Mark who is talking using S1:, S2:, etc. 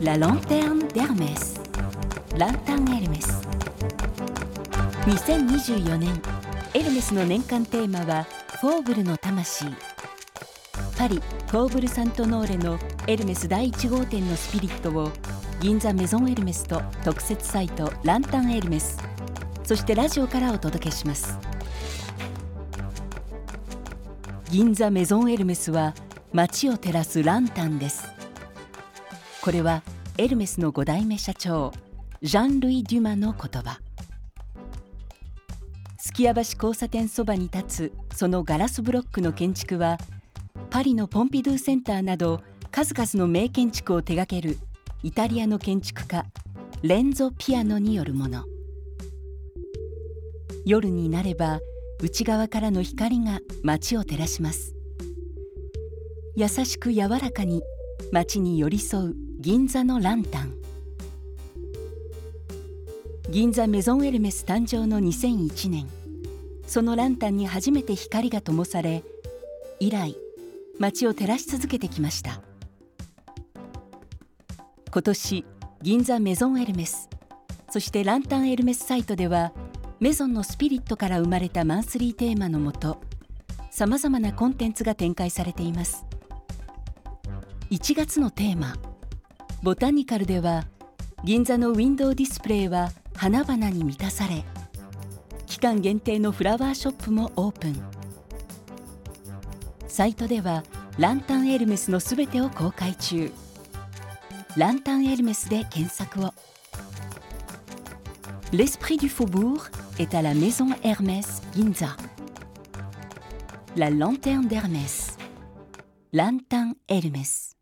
S1: La lanterne d'Hermès. ランタンエルメス2024年。エルメスの年間テーマはフォーブルの魂。パリ・フォーブル・サントノーレのエルメス第1号店のスピリットを銀座メゾンエルメスと特設サイトランタンエルメスそしてラジオからお届けします。銀座メゾンエルメスは街を照らすランタンです。これはエルメスの5代目社長ジャン・ルイ・デュマの言葉。すき家橋交差点そばに立つそのガラスブロックの建築はパリのポンピドゥセンターなど数々の名建築を手掛けるイタリアの建築家レンゾ・ピアノによるもの。夜になれば内側からの光が街を照らします。優しく柔らかに街に寄り添う。銀座のランタン。銀座メゾンエルメス誕生の2001年そのランタンに初めて光が灯され以来街を照らし続けてきました。今年銀座メゾンエルメスそしてランタンエルメスサイトではメゾンのスピリットから生まれたマンスリーテーマのもとさまざまなコンテンツが展開されています。1月のテーマ「ボタニカル」では銀座のウィンドウディスプレイは花々に満たされ期間限定のフラワーショップもオープンサイトではランタンエルメスのすべてを公開中ランタンエルメスで検索を L'esprit du faubourg est à la maison Hermès Ginza. La lanterne d'Hermès. Lantan Hermès.